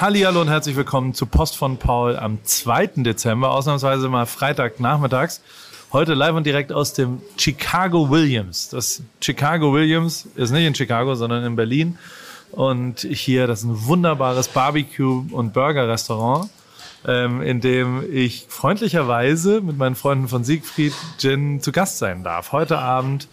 Hallihallo und herzlich willkommen zu Post von Paul am 2. Dezember, ausnahmsweise mal Freitagnachmittags. Heute live und direkt aus dem Chicago Williams. Das Chicago Williams ist nicht in Chicago, sondern in Berlin. Und hier, das ist ein wunderbares Barbecue- und Burger-Restaurant ähm, in dem ich freundlicherweise mit meinen Freunden von Siegfried Gin zu Gast sein darf. Heute Abend,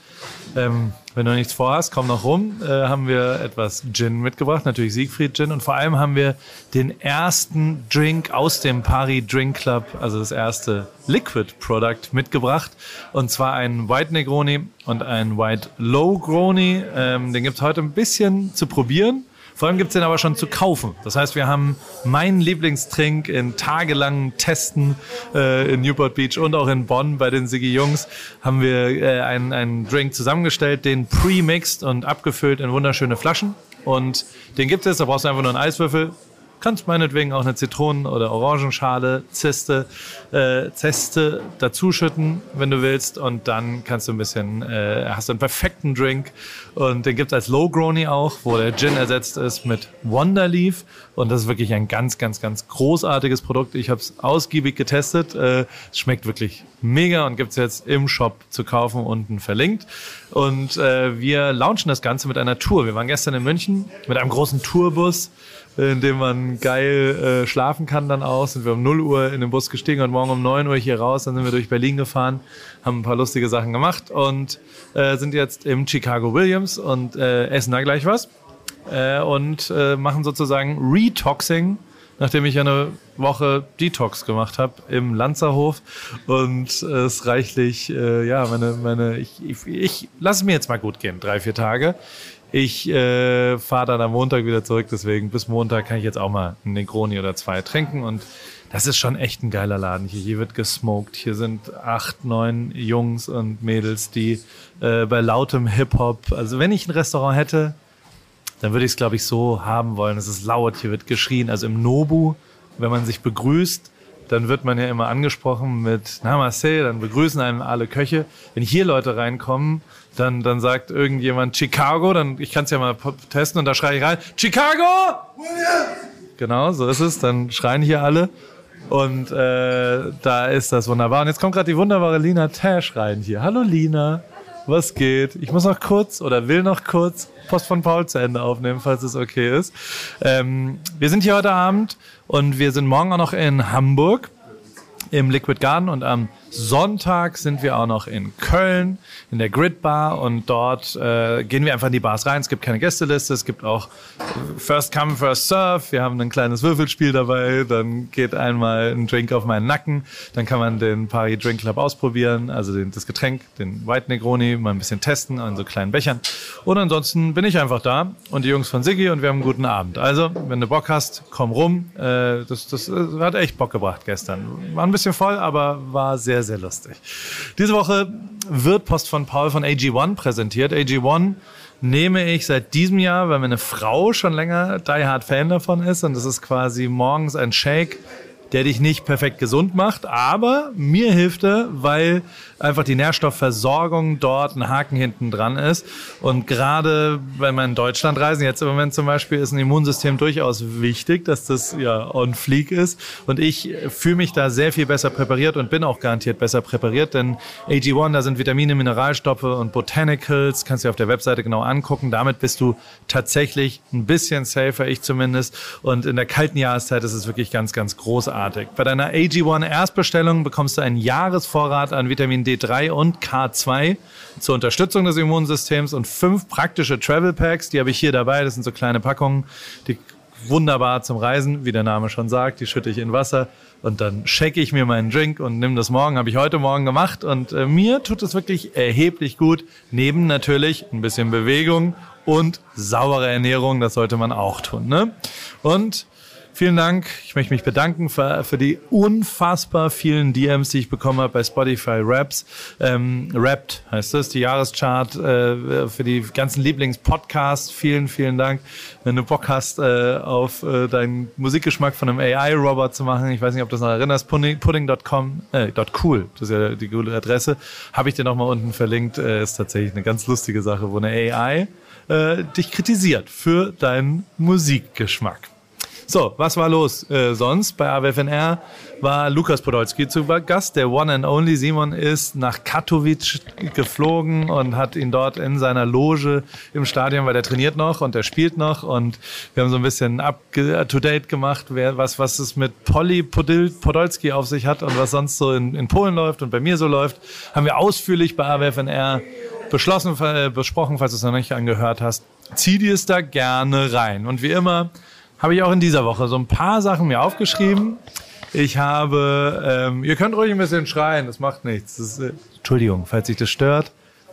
ähm, wenn du nichts vorhast, komm noch rum, äh, haben wir etwas Gin mitgebracht, natürlich Siegfried Gin und vor allem haben wir den ersten Drink aus dem Pari Drink Club, also das erste Liquid Product mitgebracht und zwar ein White Negroni und ein White Low Groni. Ähm, den gibt's heute ein bisschen zu probieren. Vor allem gibt es den aber schon zu kaufen. Das heißt, wir haben meinen Lieblingstrink in tagelangen Testen äh, in Newport Beach und auch in Bonn bei den Sigi Jungs haben wir äh, einen, einen Drink zusammengestellt, den pre-mixed und abgefüllt in wunderschöne Flaschen. Und den gibt es, da brauchst du einfach nur einen Eiswürfel, kannst meinetwegen auch eine Zitronen- oder Orangenschale, Zeste, äh, Zeste dazuschütten, wenn du willst. Und dann kannst du ein bisschen, äh, hast du einen perfekten Drink. Und den gibt's als Low Grony auch, wo der Gin ersetzt ist mit Wonderleaf. Und das ist wirklich ein ganz, ganz, ganz großartiges Produkt. Ich habe es ausgiebig getestet. Äh, es schmeckt wirklich mega und gibt's jetzt im Shop zu kaufen, unten verlinkt. Und äh, wir launchen das Ganze mit einer Tour. Wir waren gestern in München mit einem großen Tourbus in dem man geil äh, schlafen kann dann auch. Sind wir um 0 Uhr in den Bus gestiegen und morgen um 9 Uhr hier raus. Dann sind wir durch Berlin gefahren, haben ein paar lustige Sachen gemacht und äh, sind jetzt im Chicago Williams und äh, essen da gleich was. Äh, und äh, machen sozusagen Retoxing, nachdem ich eine Woche Detox gemacht habe im Lanzerhof und es reichlich, äh, ja, meine, meine, ich, ich, ich lasse es mir jetzt mal gut gehen, drei, vier Tage. Ich äh, fahre dann am Montag wieder zurück, deswegen bis Montag kann ich jetzt auch mal einen Negroni oder zwei trinken und das ist schon echt ein geiler Laden hier. Hier wird gesmoked. Hier sind acht, neun Jungs und Mädels, die äh, bei lautem Hip-Hop, also wenn ich ein Restaurant hätte, dann würde ich es, glaube ich, so haben wollen. Es ist laut, hier wird geschrien. Also im Nobu, wenn man sich begrüßt, dann wird man ja immer angesprochen mit Namaste, dann begrüßen einem alle Köche. Wenn hier Leute reinkommen, dann, dann sagt irgendjemand Chicago, dann ich kann es ja mal testen und da schreie ich rein, Chicago! Genau, so ist es. Dann schreien hier alle. Und äh, da ist das wunderbar. Und jetzt kommt gerade die wunderbare Lina Tash rein hier. Hallo Lina, was geht? Ich muss noch kurz oder will noch kurz Post von Paul zu Ende aufnehmen, falls es okay ist. Ähm, wir sind hier heute Abend und wir sind morgen auch noch in Hamburg im Liquid Garden und am Sonntag sind wir auch noch in Köln in der Grid Bar und dort äh, gehen wir einfach in die Bars rein. Es gibt keine Gästeliste, es gibt auch First Come, First Serve. Wir haben ein kleines Würfelspiel dabei, dann geht einmal ein Drink auf meinen Nacken, dann kann man den Pari Drink Club ausprobieren, also den, das Getränk, den White Negroni, mal ein bisschen testen an so kleinen Bechern. Und ansonsten bin ich einfach da und die Jungs von Siggi und wir haben einen guten Abend. Also, wenn du Bock hast, komm rum. Äh, das, das äh, hat echt Bock gebracht gestern. War ein bisschen voll, aber war sehr, sehr lustig. Diese Woche wird Post von Paul von AG1 präsentiert. AG1 nehme ich seit diesem Jahr, weil meine Frau schon länger Die Hard Fan davon ist. Und das ist quasi morgens ein Shake der dich nicht perfekt gesund macht, aber mir hilft er, weil einfach die Nährstoffversorgung dort ein Haken hinten dran ist. Und gerade wenn wir in Deutschland reisen, jetzt im Moment zum Beispiel, ist ein Immunsystem durchaus wichtig, dass das ja on fleek ist. Und ich fühle mich da sehr viel besser präpariert und bin auch garantiert besser präpariert, denn AG1, da sind Vitamine, Mineralstoffe und Botanicals, kannst du dir auf der Webseite genau angucken. Damit bist du tatsächlich ein bisschen safer, ich zumindest. Und in der kalten Jahreszeit ist es wirklich ganz, ganz großartig großartig. Bei deiner AG1 Erstbestellung bekommst du einen Jahresvorrat an Vitamin D3 und K2 zur Unterstützung des Immunsystems und fünf praktische Travel Packs. Die habe ich hier dabei. Das sind so kleine Packungen, die wunderbar zum Reisen, wie der Name schon sagt. Die schütte ich in Wasser und dann shake ich mir meinen Drink und nimm das morgen. Habe ich heute Morgen gemacht und äh, mir tut es wirklich erheblich gut. Neben natürlich ein bisschen Bewegung und saubere Ernährung, das sollte man auch tun. Ne? Und Vielen Dank. Ich möchte mich bedanken für, für die unfassbar vielen DMs, die ich bekommen habe bei Spotify Raps. Ähm, Rapped heißt das, die Jahreschart äh, für die ganzen Lieblingspodcasts. Vielen, vielen Dank. Wenn du Bock hast, äh, auf äh, deinen Musikgeschmack von einem AI-Robot zu machen, ich weiß nicht, ob du das noch erinnerst, pudding.com, äh, .cool, das ist ja die coole Adresse, habe ich dir nochmal unten verlinkt. Äh, ist tatsächlich eine ganz lustige Sache, wo eine AI äh, dich kritisiert für deinen Musikgeschmack. So, was war los? Äh, sonst bei AWFNR war Lukas Podolski zu Gast. Der One and Only Simon ist nach Katowice geflogen und hat ihn dort in seiner Loge im Stadion, weil der trainiert noch und der spielt noch und wir haben so ein bisschen up to date gemacht, wer, was, was es mit Polly Podolski auf sich hat und was sonst so in, in Polen läuft und bei mir so läuft, haben wir ausführlich bei AWFNR beschlossen, äh, besprochen, falls du es noch nicht angehört hast. Zieh dir es da gerne rein. Und wie immer habe ich auch in dieser Woche so ein paar Sachen mir aufgeschrieben. Ich habe, ähm, ihr könnt ruhig ein bisschen schreien, das macht nichts. Das ist, äh, Entschuldigung, falls sich das stört.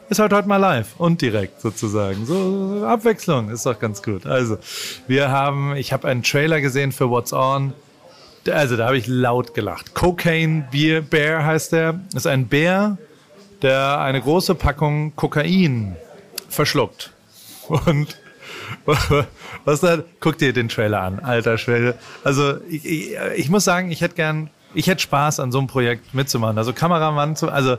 Ist halt heute mal live und direkt sozusagen. So Abwechslung ist doch ganz gut. Also, wir haben, ich habe einen Trailer gesehen für What's On. Also, da habe ich laut gelacht. Cocaine Beer Bear heißt der. Ist ein Bär, der eine große Packung Kokain verschluckt. Und was da? Guck dir den Trailer an, alter Schwede. Also ich, ich, ich, muss sagen, ich hätte gern, ich hätte Spaß an so einem Projekt mitzumachen. Also Kameramann zu, also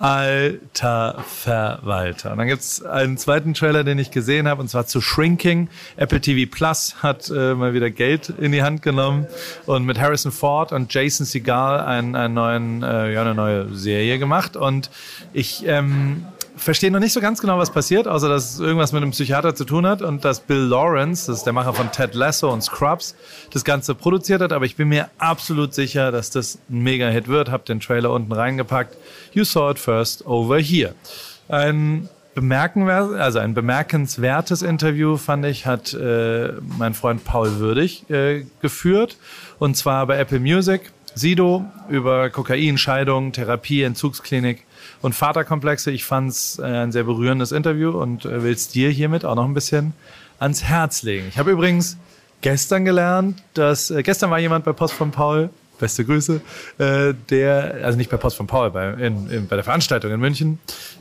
alter Verwalter. Und dann gibt's einen zweiten Trailer, den ich gesehen habe, und zwar zu Shrinking. Apple TV Plus hat äh, mal wieder Geld in die Hand genommen und mit Harrison Ford und Jason Segal einen, einen neuen, äh, ja, eine neue Serie gemacht. Und ich ähm, verstehe noch nicht so ganz genau, was passiert, außer dass es irgendwas mit einem Psychiater zu tun hat und dass Bill Lawrence, das ist der Macher von Ted Lasso und Scrubs, das Ganze produziert hat. Aber ich bin mir absolut sicher, dass das ein Mega-Hit wird. Hab den Trailer unten reingepackt. You saw it first over here. Ein bemerkenwert, also ein bemerkenswertes Interview fand ich, hat äh, mein Freund Paul Würdig äh, geführt und zwar bei Apple Music. Sido über Kokain, Scheidung, Therapie, Entzugsklinik und Vaterkomplexe. Ich fand es äh, ein sehr berührendes Interview und äh, will es dir hiermit auch noch ein bisschen ans Herz legen. Ich habe übrigens gestern gelernt, dass äh, gestern war jemand bei Post von Paul, beste Grüße, äh, der, also nicht bei Post von Paul, bei, in, in, bei der Veranstaltung in München,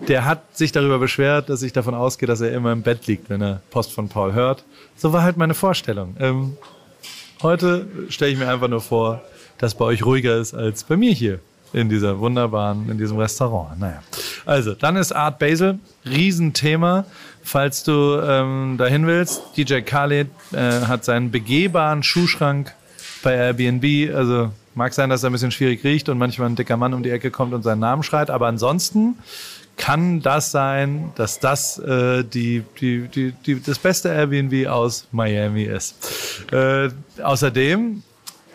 der hat sich darüber beschwert, dass ich davon ausgehe, dass er immer im Bett liegt, wenn er Post von Paul hört. So war halt meine Vorstellung. Ähm, heute stelle ich mir einfach nur vor, dass bei euch ruhiger ist als bei mir hier in dieser wunderbaren, in diesem Restaurant. Naja. Also, dann ist Art Basel, Riesenthema. Falls du ähm, dahin willst, DJ Khaled äh, hat seinen begehbaren Schuhschrank bei Airbnb. Also mag sein, dass er ein bisschen schwierig riecht und manchmal ein dicker Mann um die Ecke kommt und seinen Namen schreit. Aber ansonsten kann das sein, dass das äh, die, die, die, die, das beste Airbnb aus Miami ist. Äh, außerdem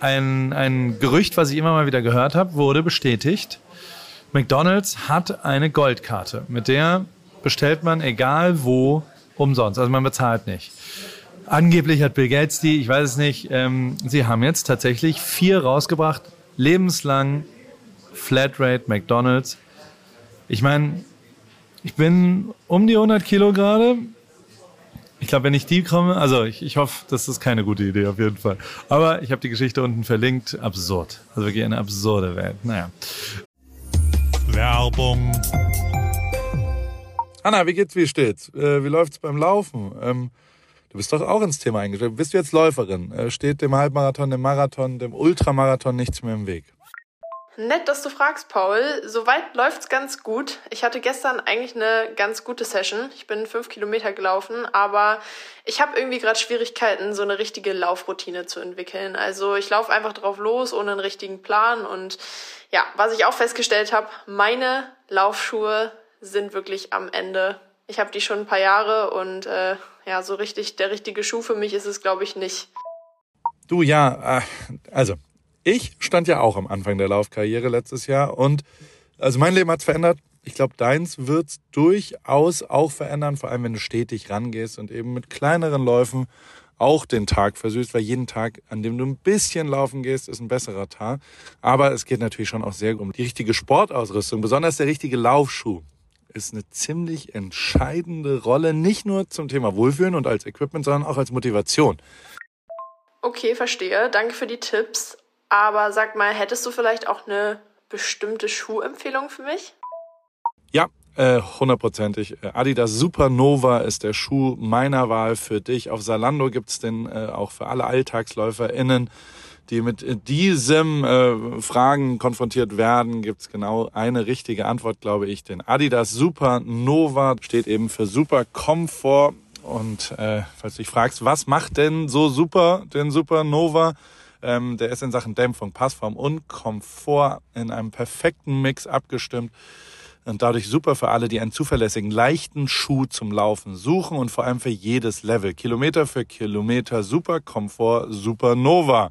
ein, ein Gerücht, was ich immer mal wieder gehört habe, wurde bestätigt. McDonald's hat eine Goldkarte, mit der bestellt man egal wo umsonst. Also man bezahlt nicht. Angeblich hat Bill Gates die, ich weiß es nicht. Ähm, sie haben jetzt tatsächlich vier rausgebracht, lebenslang Flatrate McDonald's. Ich meine, ich bin um die 100 Kilo gerade. Ich glaube, wenn ich die komme, also ich, ich hoffe, das ist keine gute Idee auf jeden Fall. Aber ich habe die Geschichte unten verlinkt. Absurd. Also wirklich eine absurde Welt. Naja. Werbung. Anna, wie geht's, wie steht's? Äh, wie läuft's beim Laufen? Ähm, du bist doch auch ins Thema eingestellt. Bist du jetzt Läuferin? Äh, steht dem Halbmarathon, dem Marathon, dem Ultramarathon nichts mehr im Weg? Nett, dass du fragst, Paul. Soweit läuft's ganz gut. Ich hatte gestern eigentlich eine ganz gute Session. Ich bin fünf Kilometer gelaufen, aber ich habe irgendwie gerade Schwierigkeiten, so eine richtige Laufroutine zu entwickeln. Also ich laufe einfach drauf los, ohne einen richtigen Plan. Und ja, was ich auch festgestellt habe, meine Laufschuhe sind wirklich am Ende. Ich habe die schon ein paar Jahre und äh, ja, so richtig der richtige Schuh für mich ist es, glaube ich, nicht. Du ja, äh, also ich stand ja auch am Anfang der Laufkarriere letztes Jahr und also mein Leben hat's verändert. Ich glaube, deins wird's durchaus auch verändern, vor allem wenn du stetig rangehst und eben mit kleineren Läufen auch den Tag versüßt, weil jeden Tag, an dem du ein bisschen laufen gehst, ist ein besserer Tag. Aber es geht natürlich schon auch sehr um die richtige Sportausrüstung, besonders der richtige Laufschuh ist eine ziemlich entscheidende Rolle, nicht nur zum Thema Wohlfühlen und als Equipment, sondern auch als Motivation. Okay, verstehe. Danke für die Tipps. Aber sag mal, hättest du vielleicht auch eine bestimmte Schuhempfehlung für mich? Ja, äh, hundertprozentig. Äh, Adidas Supernova ist der Schuh meiner Wahl für dich. Auf Salando gibt's den äh, auch für alle AlltagsläuferInnen, die mit diesem äh, Fragen konfrontiert werden, gibt's genau eine richtige Antwort, glaube ich. Den Adidas Supernova steht eben für Super Komfort Und äh, falls du dich fragst, was macht denn so super den Supernova? Ähm, der ist in Sachen Dämpfung, Passform und Komfort in einem perfekten Mix abgestimmt und dadurch super für alle, die einen zuverlässigen, leichten Schuh zum Laufen suchen und vor allem für jedes Level. Kilometer für Kilometer, super Komfort, Supernova.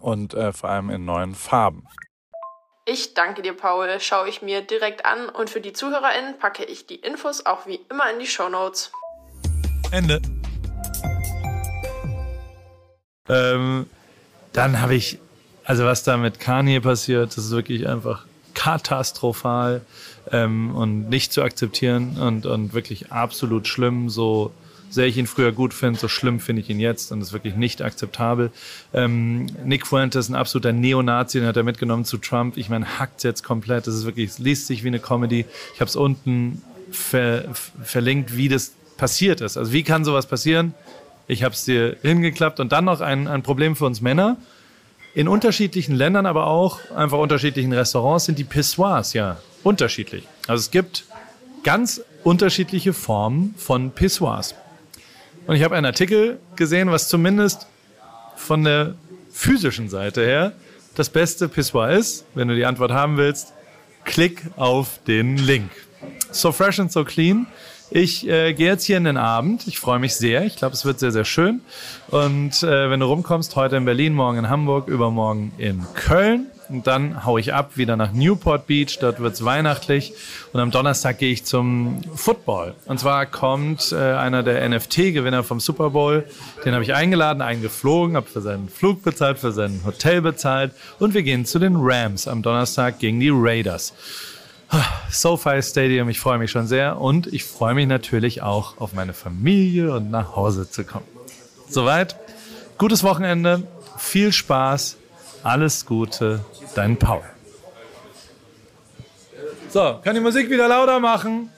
und äh, vor allem in neuen Farben. Ich danke dir, Paul. Schaue ich mir direkt an und für die ZuhörerInnen packe ich die Infos auch wie immer in die Show Notes. Ende. Ähm, dann habe ich, also was da mit Kanye passiert, das ist wirklich einfach katastrophal ähm, und nicht zu akzeptieren und, und wirklich absolut schlimm. So sehr ich ihn früher gut finde, so schlimm finde ich ihn jetzt und das ist wirklich nicht akzeptabel. Ähm, Nick Fuentes, ein absoluter Neonazi, den hat er mitgenommen zu Trump. Ich meine, hackt jetzt komplett. Das ist wirklich, es liest sich wie eine Comedy. Ich habe es unten ver, verlinkt, wie das passiert ist. Also wie kann sowas passieren? Ich habe es dir hingeklappt und dann noch ein, ein Problem für uns Männer. In unterschiedlichen Ländern, aber auch einfach unterschiedlichen Restaurants sind die Pissoirs ja unterschiedlich. Also es gibt ganz unterschiedliche Formen von Pissoirs. Und ich habe einen Artikel gesehen, was zumindest von der physischen Seite her das beste Pissoir ist. Wenn du die Antwort haben willst, klick auf den Link. So fresh and so clean. Ich äh, gehe jetzt hier in den Abend. Ich freue mich sehr. Ich glaube, es wird sehr, sehr schön. Und äh, wenn du rumkommst, heute in Berlin, morgen in Hamburg, übermorgen in Köln, und dann hau ich ab wieder nach Newport Beach. Dort wird's weihnachtlich. Und am Donnerstag gehe ich zum Football. Und zwar kommt äh, einer der NFT-Gewinner vom Super Bowl. Den habe ich eingeladen, eingeflogen, habe für seinen Flug bezahlt, für sein Hotel bezahlt. Und wir gehen zu den Rams am Donnerstag gegen die Raiders. SoFi Stadium, ich freue mich schon sehr und ich freue mich natürlich auch auf meine Familie und nach Hause zu kommen. Soweit, gutes Wochenende, viel Spaß, alles Gute, dein Paul. So, kann die Musik wieder lauter machen?